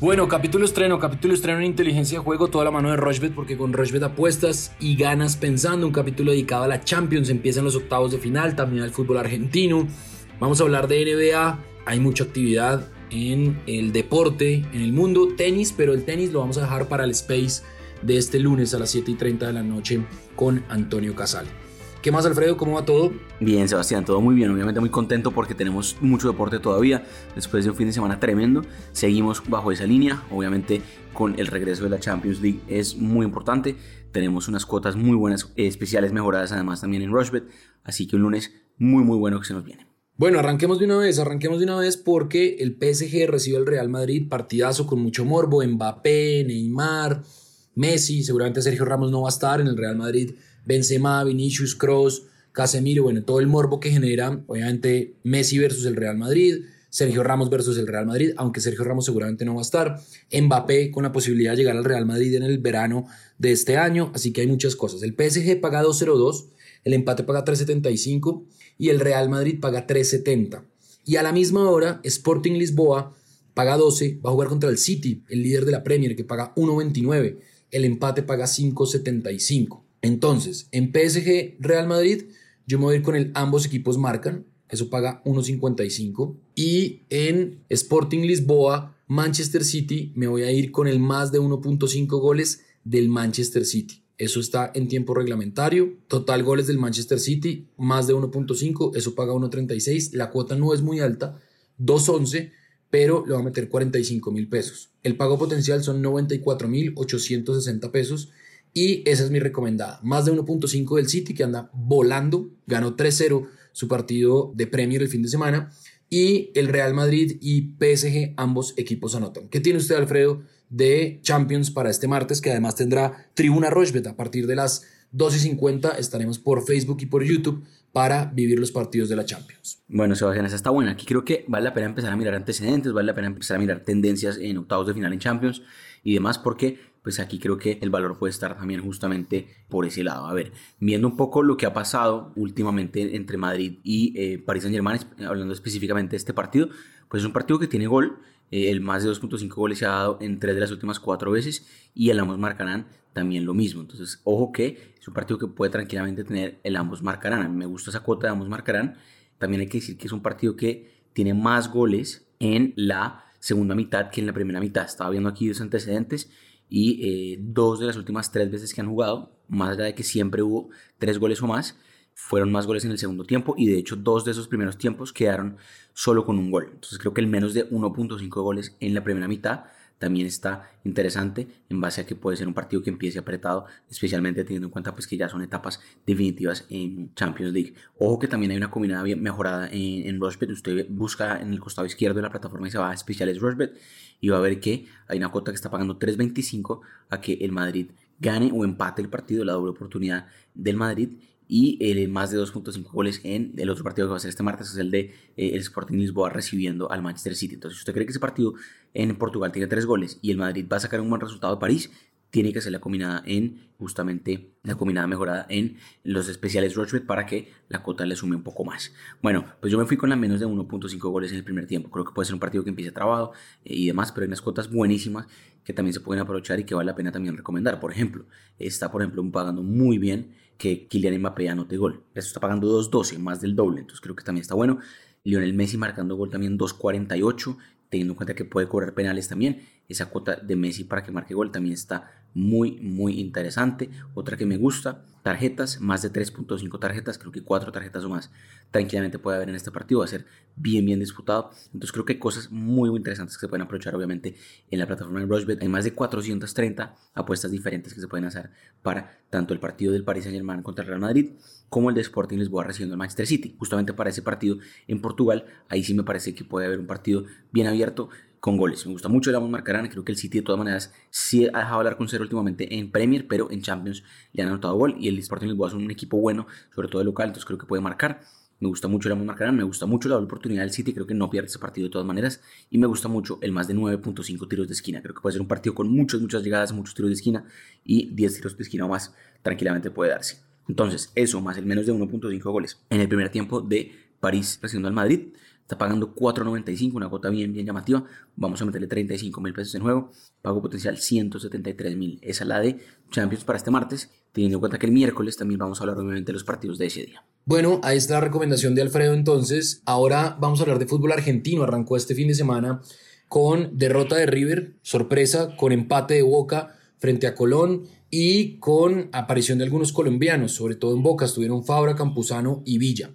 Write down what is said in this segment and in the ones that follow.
Bueno, capítulo estreno, capítulo estreno en inteligencia de juego, toda la mano de Rochbet, porque con Rochbet apuestas y ganas pensando. Un capítulo dedicado a la Champions, empiezan los octavos de final, también al fútbol argentino. Vamos a hablar de NBA, hay mucha actividad en el deporte, en el mundo, tenis, pero el tenis lo vamos a dejar para el space de este lunes a las 7 y 30 de la noche con Antonio Casal. ¿Qué más, Alfredo? ¿Cómo va todo? Bien, Sebastián, todo muy bien. Obviamente muy contento porque tenemos mucho deporte todavía. Después de un fin de semana tremendo, seguimos bajo esa línea. Obviamente con el regreso de la Champions League es muy importante. Tenemos unas cuotas muy buenas, especiales mejoradas además también en Rushbet. Así que un lunes muy, muy bueno que se nos viene. Bueno, arranquemos de una vez, arranquemos de una vez porque el PSG recibe al Real Madrid, partidazo con mucho morbo, Mbappé, Neymar, Messi, seguramente Sergio Ramos no va a estar en el Real Madrid Benzema, Vinicius, Cross, Casemiro, bueno, todo el morbo que genera, obviamente Messi versus el Real Madrid, Sergio Ramos versus el Real Madrid, aunque Sergio Ramos seguramente no va a estar, Mbappé con la posibilidad de llegar al Real Madrid en el verano de este año, así que hay muchas cosas. El PSG paga 2.02, el empate paga 3.75 y el Real Madrid paga 3.70. Y a la misma hora, Sporting Lisboa paga 12, va a jugar contra el City, el líder de la Premier, que paga 1.29, el empate paga 5.75. Entonces, en PSG Real Madrid, yo me voy a ir con el ambos equipos marcan, eso paga 1.55. Y en Sporting Lisboa, Manchester City, me voy a ir con el más de 1.5 goles del Manchester City. Eso está en tiempo reglamentario. Total goles del Manchester City, más de 1.5, eso paga 1.36. La cuota no es muy alta, 2.11, pero le va a meter 45 mil pesos. El pago potencial son 94 mil 860 pesos y esa es mi recomendada. Más de 1.5 del City que anda volando. Ganó 3-0 su partido de Premier el fin de semana. Y el Real Madrid y PSG, ambos equipos anotan. ¿Qué tiene usted, Alfredo, de Champions para este martes? Que además tendrá Tribuna Rochbet a partir de las 2.50. Estaremos por Facebook y por YouTube para vivir los partidos de la Champions. Bueno, Sebastián, esa está buena. Aquí creo que vale la pena empezar a mirar antecedentes, vale la pena empezar a mirar tendencias en octavos de final en Champions y demás, porque pues aquí creo que el valor puede estar también justamente por ese lado. A ver, viendo un poco lo que ha pasado últimamente entre Madrid y eh, Paris Saint Germain, hablando específicamente de este partido, pues es un partido que tiene gol, eh, el más de 2.5 goles se ha dado en tres de las últimas cuatro veces y el ambos marcarán también lo mismo. Entonces, ojo que es un partido que puede tranquilamente tener el ambos marcarán. Me gusta esa cuota de ambos marcarán. También hay que decir que es un partido que tiene más goles en la segunda mitad que en la primera mitad. Estaba viendo aquí dos antecedentes y eh, dos de las últimas tres veces que han jugado, más allá de que siempre hubo tres goles o más, fueron más goles en el segundo tiempo y de hecho dos de esos primeros tiempos quedaron solo con un gol. Entonces creo que el menos de 1.5 goles en la primera mitad también está interesante en base a que puede ser un partido que empiece apretado, especialmente teniendo en cuenta pues que ya son etapas definitivas en Champions League. Ojo que también hay una combinada bien mejorada en, en Rushbet, usted busca en el costado izquierdo de la plataforma y se va a especiales Rushbet y va a ver que hay una cuota que está pagando 3.25 a que el Madrid gane o empate el partido, la doble oportunidad del Madrid y el más de 2.5 goles en el otro partido que va a ser este martes, es el de eh, el Sporting Lisboa recibiendo al Manchester City. Entonces, si usted cree que ese partido en Portugal tiene 3 goles y el Madrid va a sacar un buen resultado de París, tiene que hacer la combinada en, justamente, la combinada mejorada en los especiales Rochbet para que la cuota le sume un poco más. Bueno, pues yo me fui con la menos de 1.5 goles en el primer tiempo. Creo que puede ser un partido que empiece trabado eh, y demás, pero hay unas cuotas buenísimas que también se pueden aprovechar y que vale la pena también recomendar. Por ejemplo, está, por ejemplo, pagando muy bien que Kylian Mbappé anote gol. Eso está pagando 2.12, más del doble, entonces creo que también está bueno. Lionel Messi marcando gol también 2.48, teniendo en cuenta que puede cobrar penales también. Esa cuota de Messi para que marque gol también está muy, muy interesante. Otra que me gusta, tarjetas, más de 3.5 tarjetas, creo que 4 tarjetas o más tranquilamente puede haber en este partido, va a ser bien, bien disputado. Entonces creo que hay cosas muy, muy interesantes que se pueden aprovechar obviamente en la plataforma de Rushbet. Hay más de 430 apuestas diferentes que se pueden hacer para tanto el partido del Paris Saint Germain contra el Real Madrid como el de Sporting Lisboa recibiendo el Manchester City. Justamente para ese partido en Portugal, ahí sí me parece que puede haber un partido bien abierto con goles. Me gusta mucho el Amos Marcarán. Creo que el City de todas maneras sí ha dejado hablar con cero últimamente en Premier, pero en Champions le han anotado gol. Y el Sporting Lisboa es un equipo bueno, sobre todo de local, entonces creo que puede marcar. Me gusta mucho el Amos Marcarán, me gusta mucho la oportunidad del City, creo que no pierde ese partido de todas maneras. Y me gusta mucho el más de 9.5 tiros de esquina. Creo que puede ser un partido con muchas, muchas llegadas, muchos tiros de esquina y 10 tiros de esquina o más tranquilamente puede darse. Entonces, eso más el menos de 1.5 goles en el primer tiempo de París recibiendo al Madrid está pagando 4.95, una cuota bien, bien llamativa. Vamos a meterle 35 mil pesos en juego. Pago potencial 173 mil. Esa es la de Champions para este martes, teniendo en cuenta que el miércoles también vamos a hablar obviamente de los partidos de ese día. Bueno, ahí está la recomendación de Alfredo entonces. Ahora vamos a hablar de fútbol argentino. Arrancó este fin de semana con derrota de River, sorpresa, con empate de Boca frente a Colón y con aparición de algunos colombianos, sobre todo en Boca, estuvieron Fabra, Campuzano y Villa.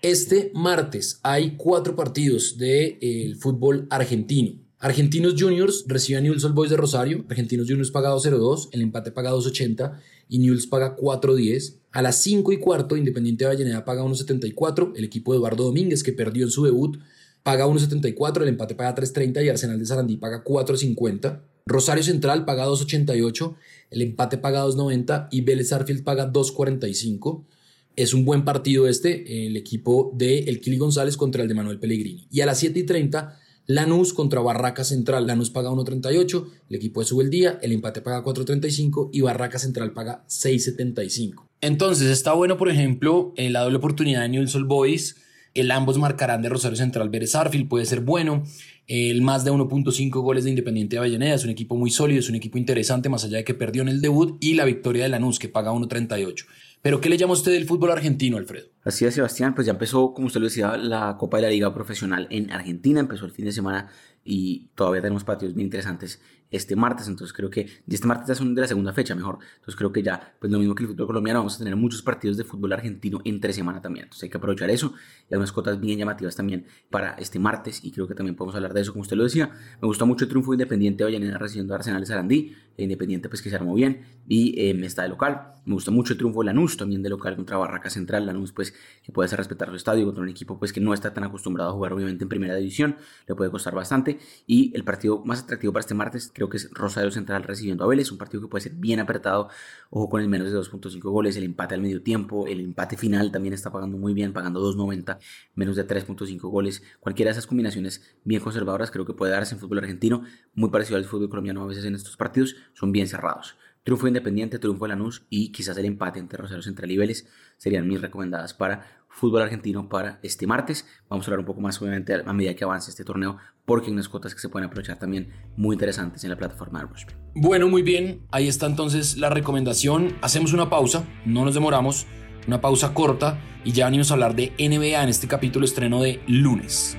Este martes hay cuatro partidos del de, fútbol argentino. Argentinos Juniors recibe a Newell's Old Boys de Rosario. Argentinos Juniors paga 2.02, el empate paga 2.80 y Newell's paga 4.10. A las 5 y cuarto, Independiente de Avellaneda paga 1.74. El equipo de Eduardo Domínguez, que perdió en su debut, paga 1.74. El empate paga 3.30 y Arsenal de Sarandí paga 4.50. Rosario Central paga 2.88. El empate paga 2.90 y Vélez Arfield paga 2.45. Es un buen partido este, el equipo de El Kili González contra el de Manuel Pellegrini. Y a las 7 y 30, Lanús contra Barraca Central. Lanús paga 1.38, el equipo de día, el empate paga 4.35 y Barraca Central paga 6.75. Entonces está bueno, por ejemplo, en la doble oportunidad de Newell's Boys. El ambos marcarán de Rosario Central Vélez Arfield, puede ser bueno. El más de 1.5 goles de Independiente de Avellaneda es un equipo muy sólido, es un equipo interesante, más allá de que perdió en el debut. Y la victoria de Lanús, que paga 1.38. Pero ¿qué le llama usted del fútbol argentino, Alfredo? Así es, Sebastián, pues ya empezó, como usted lo decía, la Copa de la Liga Profesional en Argentina, empezó el fin de semana y todavía tenemos partidos bien interesantes este martes, entonces creo que y este martes ya son de la segunda fecha mejor, entonces creo que ya, pues lo mismo que el fútbol colombiano, vamos a tener muchos partidos de fútbol argentino entre semana también, entonces hay que aprovechar eso y hay unas cotas bien llamativas también para este martes y creo que también podemos hablar de eso como usted lo decía, me gustó mucho el triunfo Independiente de Avellaneda recibiendo a Arsenal de Sarandí, e Independiente pues que se armó bien y eh, está de local, me gustó mucho el triunfo de Lanús también de local contra Barraca Central, Lanús pues que puede hacer respetar su estadio contra un equipo pues que no está tan acostumbrado a jugar obviamente en primera división, le puede costar bastante y el partido más atractivo para este martes creo que es Rosario Central recibiendo a Vélez, un partido que puede ser bien apretado, ojo con el menos de 2.5 goles, el empate al medio tiempo, el empate final también está pagando muy bien, pagando 2.90, menos de 3.5 goles, cualquiera de esas combinaciones bien conservadoras creo que puede darse en fútbol argentino, muy parecido al fútbol colombiano a veces en estos partidos, son bien cerrados. Triunfo Independiente, triunfo de Lanús y quizás el empate entre Rosario Central y serían mis recomendadas para fútbol argentino para este martes. Vamos a hablar un poco más obviamente a medida que avance este torneo porque hay unas cuotas que se pueden aprovechar también muy interesantes en la plataforma de Rushby. Bueno, muy bien, ahí está entonces la recomendación. Hacemos una pausa, no nos demoramos, una pausa corta y ya venimos a hablar de NBA en este capítulo estreno de lunes.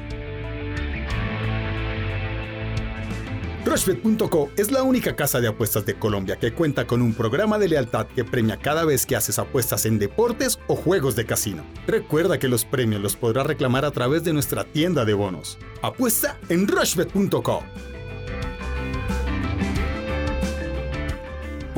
Rushbet.co es la única casa de apuestas de Colombia que cuenta con un programa de lealtad que premia cada vez que haces apuestas en deportes o juegos de casino. Recuerda que los premios los podrás reclamar a través de nuestra tienda de bonos. Apuesta en Rushbet.co.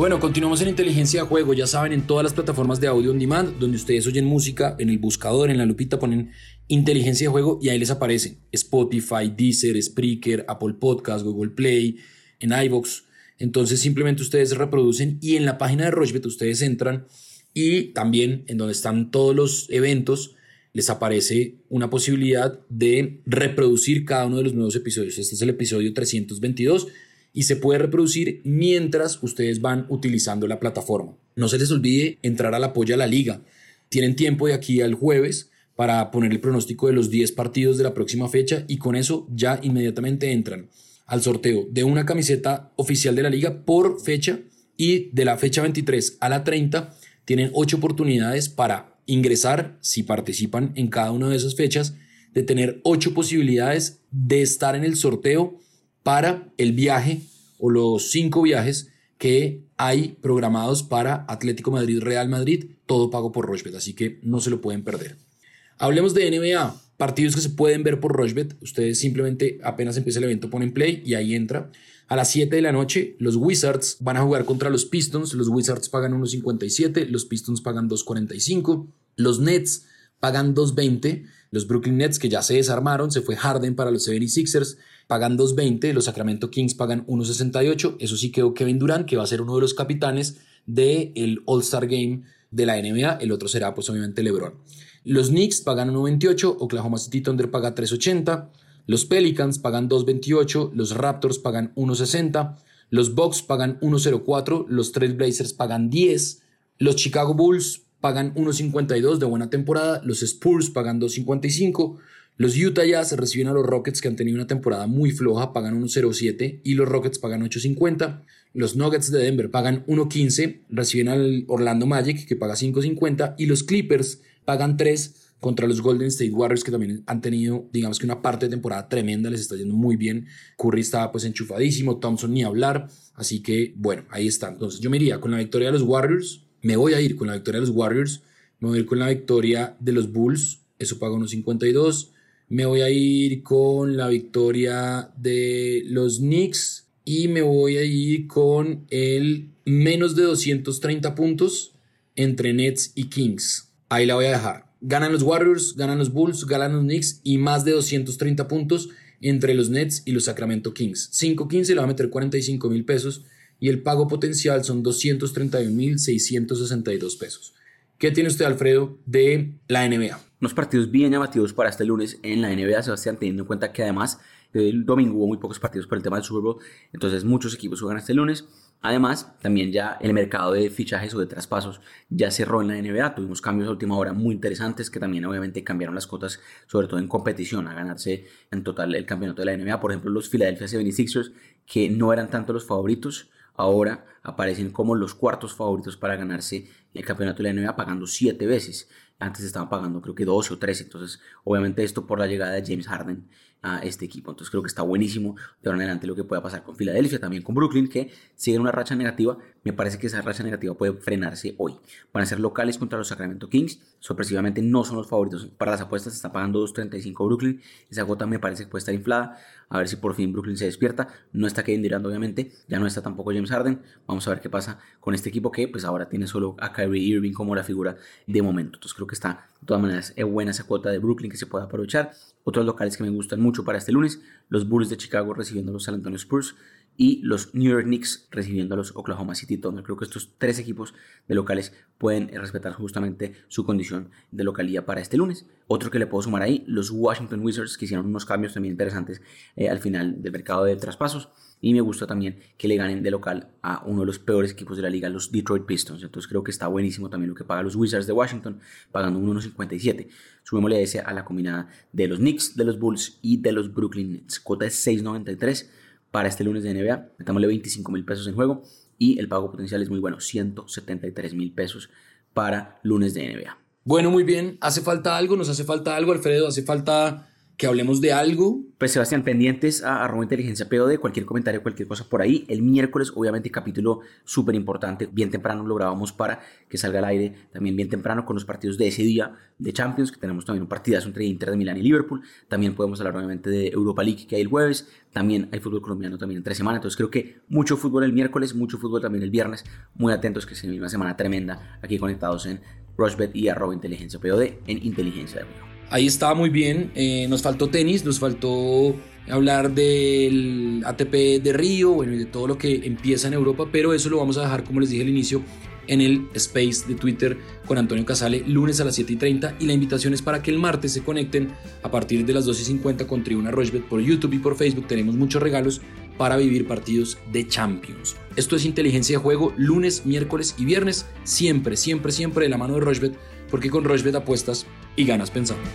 Bueno, continuamos en inteligencia de juego. Ya saben, en todas las plataformas de audio on demand, donde ustedes oyen música, en el buscador, en la lupita ponen inteligencia de juego y ahí les aparecen Spotify, Deezer, Spreaker, Apple Podcast, Google Play, en iVoox. Entonces simplemente ustedes reproducen y en la página de Rochbet ustedes entran y también en donde están todos los eventos les aparece una posibilidad de reproducir cada uno de los nuevos episodios. Este es el episodio 322 y se puede reproducir mientras ustedes van utilizando la plataforma. No se les olvide entrar al apoyo a la liga. Tienen tiempo de aquí al jueves para poner el pronóstico de los 10 partidos de la próxima fecha y con eso ya inmediatamente entran al sorteo de una camiseta oficial de la liga por fecha y de la fecha 23 a la 30 tienen 8 oportunidades para ingresar si participan en cada una de esas fechas de tener 8 posibilidades de estar en el sorteo para el viaje o los 5 viajes que hay programados para Atlético Madrid Real Madrid, todo pago por Rochebet, así que no se lo pueden perder. Hablemos de NBA, partidos que se pueden ver por Rochbet. Ustedes simplemente apenas empieza el evento ponen play y ahí entra. A las 7 de la noche, los Wizards van a jugar contra los Pistons. Los Wizards pagan 1.57, los Pistons pagan 2.45. Los Nets pagan 2.20. Los Brooklyn Nets, que ya se desarmaron, se fue Harden para los 76ers, pagan 2.20. Los Sacramento Kings pagan 1.68. Eso sí quedó Kevin Durant, que va a ser uno de los capitanes del All-Star Game de la NBA. El otro será, pues, obviamente, LeBron. Los Knicks pagan 1.28, Oklahoma City Thunder paga 3.80, los Pelicans pagan 2.28, los Raptors pagan 1.60, los Bucks pagan 1.04, los Trail Blazers pagan 10, los Chicago Bulls pagan 1.52 de buena temporada, los Spurs pagan 2.55, Los Utah Jazz reciben a los Rockets que han tenido una temporada muy floja, pagan 1.07 y los Rockets pagan 8.50. Los Nuggets de Denver pagan 1.15, reciben al Orlando Magic que paga 5.50 y los Clippers pagan 3 contra los Golden State Warriors que también han tenido, digamos que una parte de temporada tremenda, les está yendo muy bien. Curry estaba pues enchufadísimo, Thompson ni hablar, así que bueno, ahí está. Entonces yo me iría con la victoria de los Warriors, me voy a ir con la victoria de los Warriors, me voy a ir con la victoria de los Bulls, eso paga 1.52. Me voy a ir con la victoria de los Knicks y me voy a ir con el menos de 230 puntos entre Nets y Kings. Ahí la voy a dejar. Ganan los Warriors, ganan los Bulls, ganan los Knicks y más de 230 puntos entre los Nets y los Sacramento Kings. 5-15 le va a meter 45 mil pesos y el pago potencial son 231 mil 662 pesos. ¿Qué tiene usted, Alfredo, de la NBA? Unos partidos bien llamativos para este lunes en la NBA, Sebastián, teniendo en cuenta que además el domingo hubo muy pocos partidos por el tema del Super Bowl, entonces muchos equipos juegan este lunes. Además, también ya el mercado de fichajes o de traspasos ya cerró en la NBA. Tuvimos cambios a última hora muy interesantes que también obviamente cambiaron las cotas, sobre todo en competición, a ganarse en total el campeonato de la NBA. Por ejemplo, los Philadelphia 76ers, que no eran tanto los favoritos, ahora aparecen como los cuartos favoritos para ganarse el campeonato de la NBA pagando siete veces. Antes estaban pagando creo que 12 o 13. Entonces, obviamente esto por la llegada de James Harden a este equipo. Entonces creo que está buenísimo de ahora en adelante lo que pueda pasar con Filadelfia, también con Brooklyn, que siguen una racha negativa. Me parece que esa racha negativa puede frenarse hoy. Van a ser locales contra los Sacramento Kings. Sorpresivamente no son los favoritos para las apuestas. Está pagando 2.35 Brooklyn. Esa gota me parece que puede estar inflada. A ver si por fin Brooklyn se despierta. No está Kevin Durant, obviamente. Ya no está tampoco James Harden. Vamos a ver qué pasa con este equipo que pues ahora tiene solo a Kyrie Irving como la figura de momento. Entonces creo que está de todas maneras es buena esa cuota de Brooklyn que se puede aprovechar. Otros locales que me gustan mucho para este lunes, los Bulls de Chicago recibiendo a los San Antonio Spurs y los New York Knicks recibiendo a los Oklahoma City Thunder. Creo que estos tres equipos de locales pueden respetar justamente su condición de localía para este lunes. Otro que le puedo sumar ahí, los Washington Wizards que hicieron unos cambios también interesantes eh, al final del mercado de traspasos. Y me gusta también que le ganen de local a uno de los peores equipos de la liga, los Detroit Pistons. Entonces creo que está buenísimo también lo que pagan los Wizards de Washington, pagando 1.57. Subémosle ese a la combinada de los Knicks, de los Bulls y de los Brooklyn Nets. Cuota es 6.93 para este lunes de NBA. Metámosle 25 mil pesos en juego y el pago potencial es muy bueno, 173 mil pesos para lunes de NBA. Bueno, muy bien. ¿Hace falta algo? ¿Nos hace falta algo, Alfredo? ¿Hace falta que hablemos de algo. Pues Sebastián, pendientes a arroba inteligencia POD, cualquier comentario, cualquier cosa por ahí. El miércoles, obviamente, capítulo súper importante, bien temprano lo grabamos para que salga al aire, también bien temprano con los partidos de ese día de Champions, que tenemos también un partidazo entre Inter de Milán y Liverpool. También podemos hablar obviamente de Europa League que hay el jueves, también hay fútbol colombiano también entre semana, entonces creo que mucho fútbol el miércoles, mucho fútbol también el viernes, muy atentos que se viene una semana tremenda aquí conectados en Rushbet y arroba inteligencia POD en inteligencia de juego. Ahí estaba muy bien. Eh, nos faltó tenis, nos faltó hablar del ATP de Río, bueno, y de todo lo que empieza en Europa, pero eso lo vamos a dejar, como les dije al inicio, en el space de Twitter con Antonio Casale, lunes a las 7 y 30. Y la invitación es para que el martes se conecten a partir de las 2 y 50 con Tribuna Rochbet por YouTube y por Facebook. Tenemos muchos regalos para vivir partidos de Champions. Esto es inteligencia de juego, lunes, miércoles y viernes, siempre, siempre, siempre de la mano de Rochbet, porque con Rochbet apuestas y ganas pensando.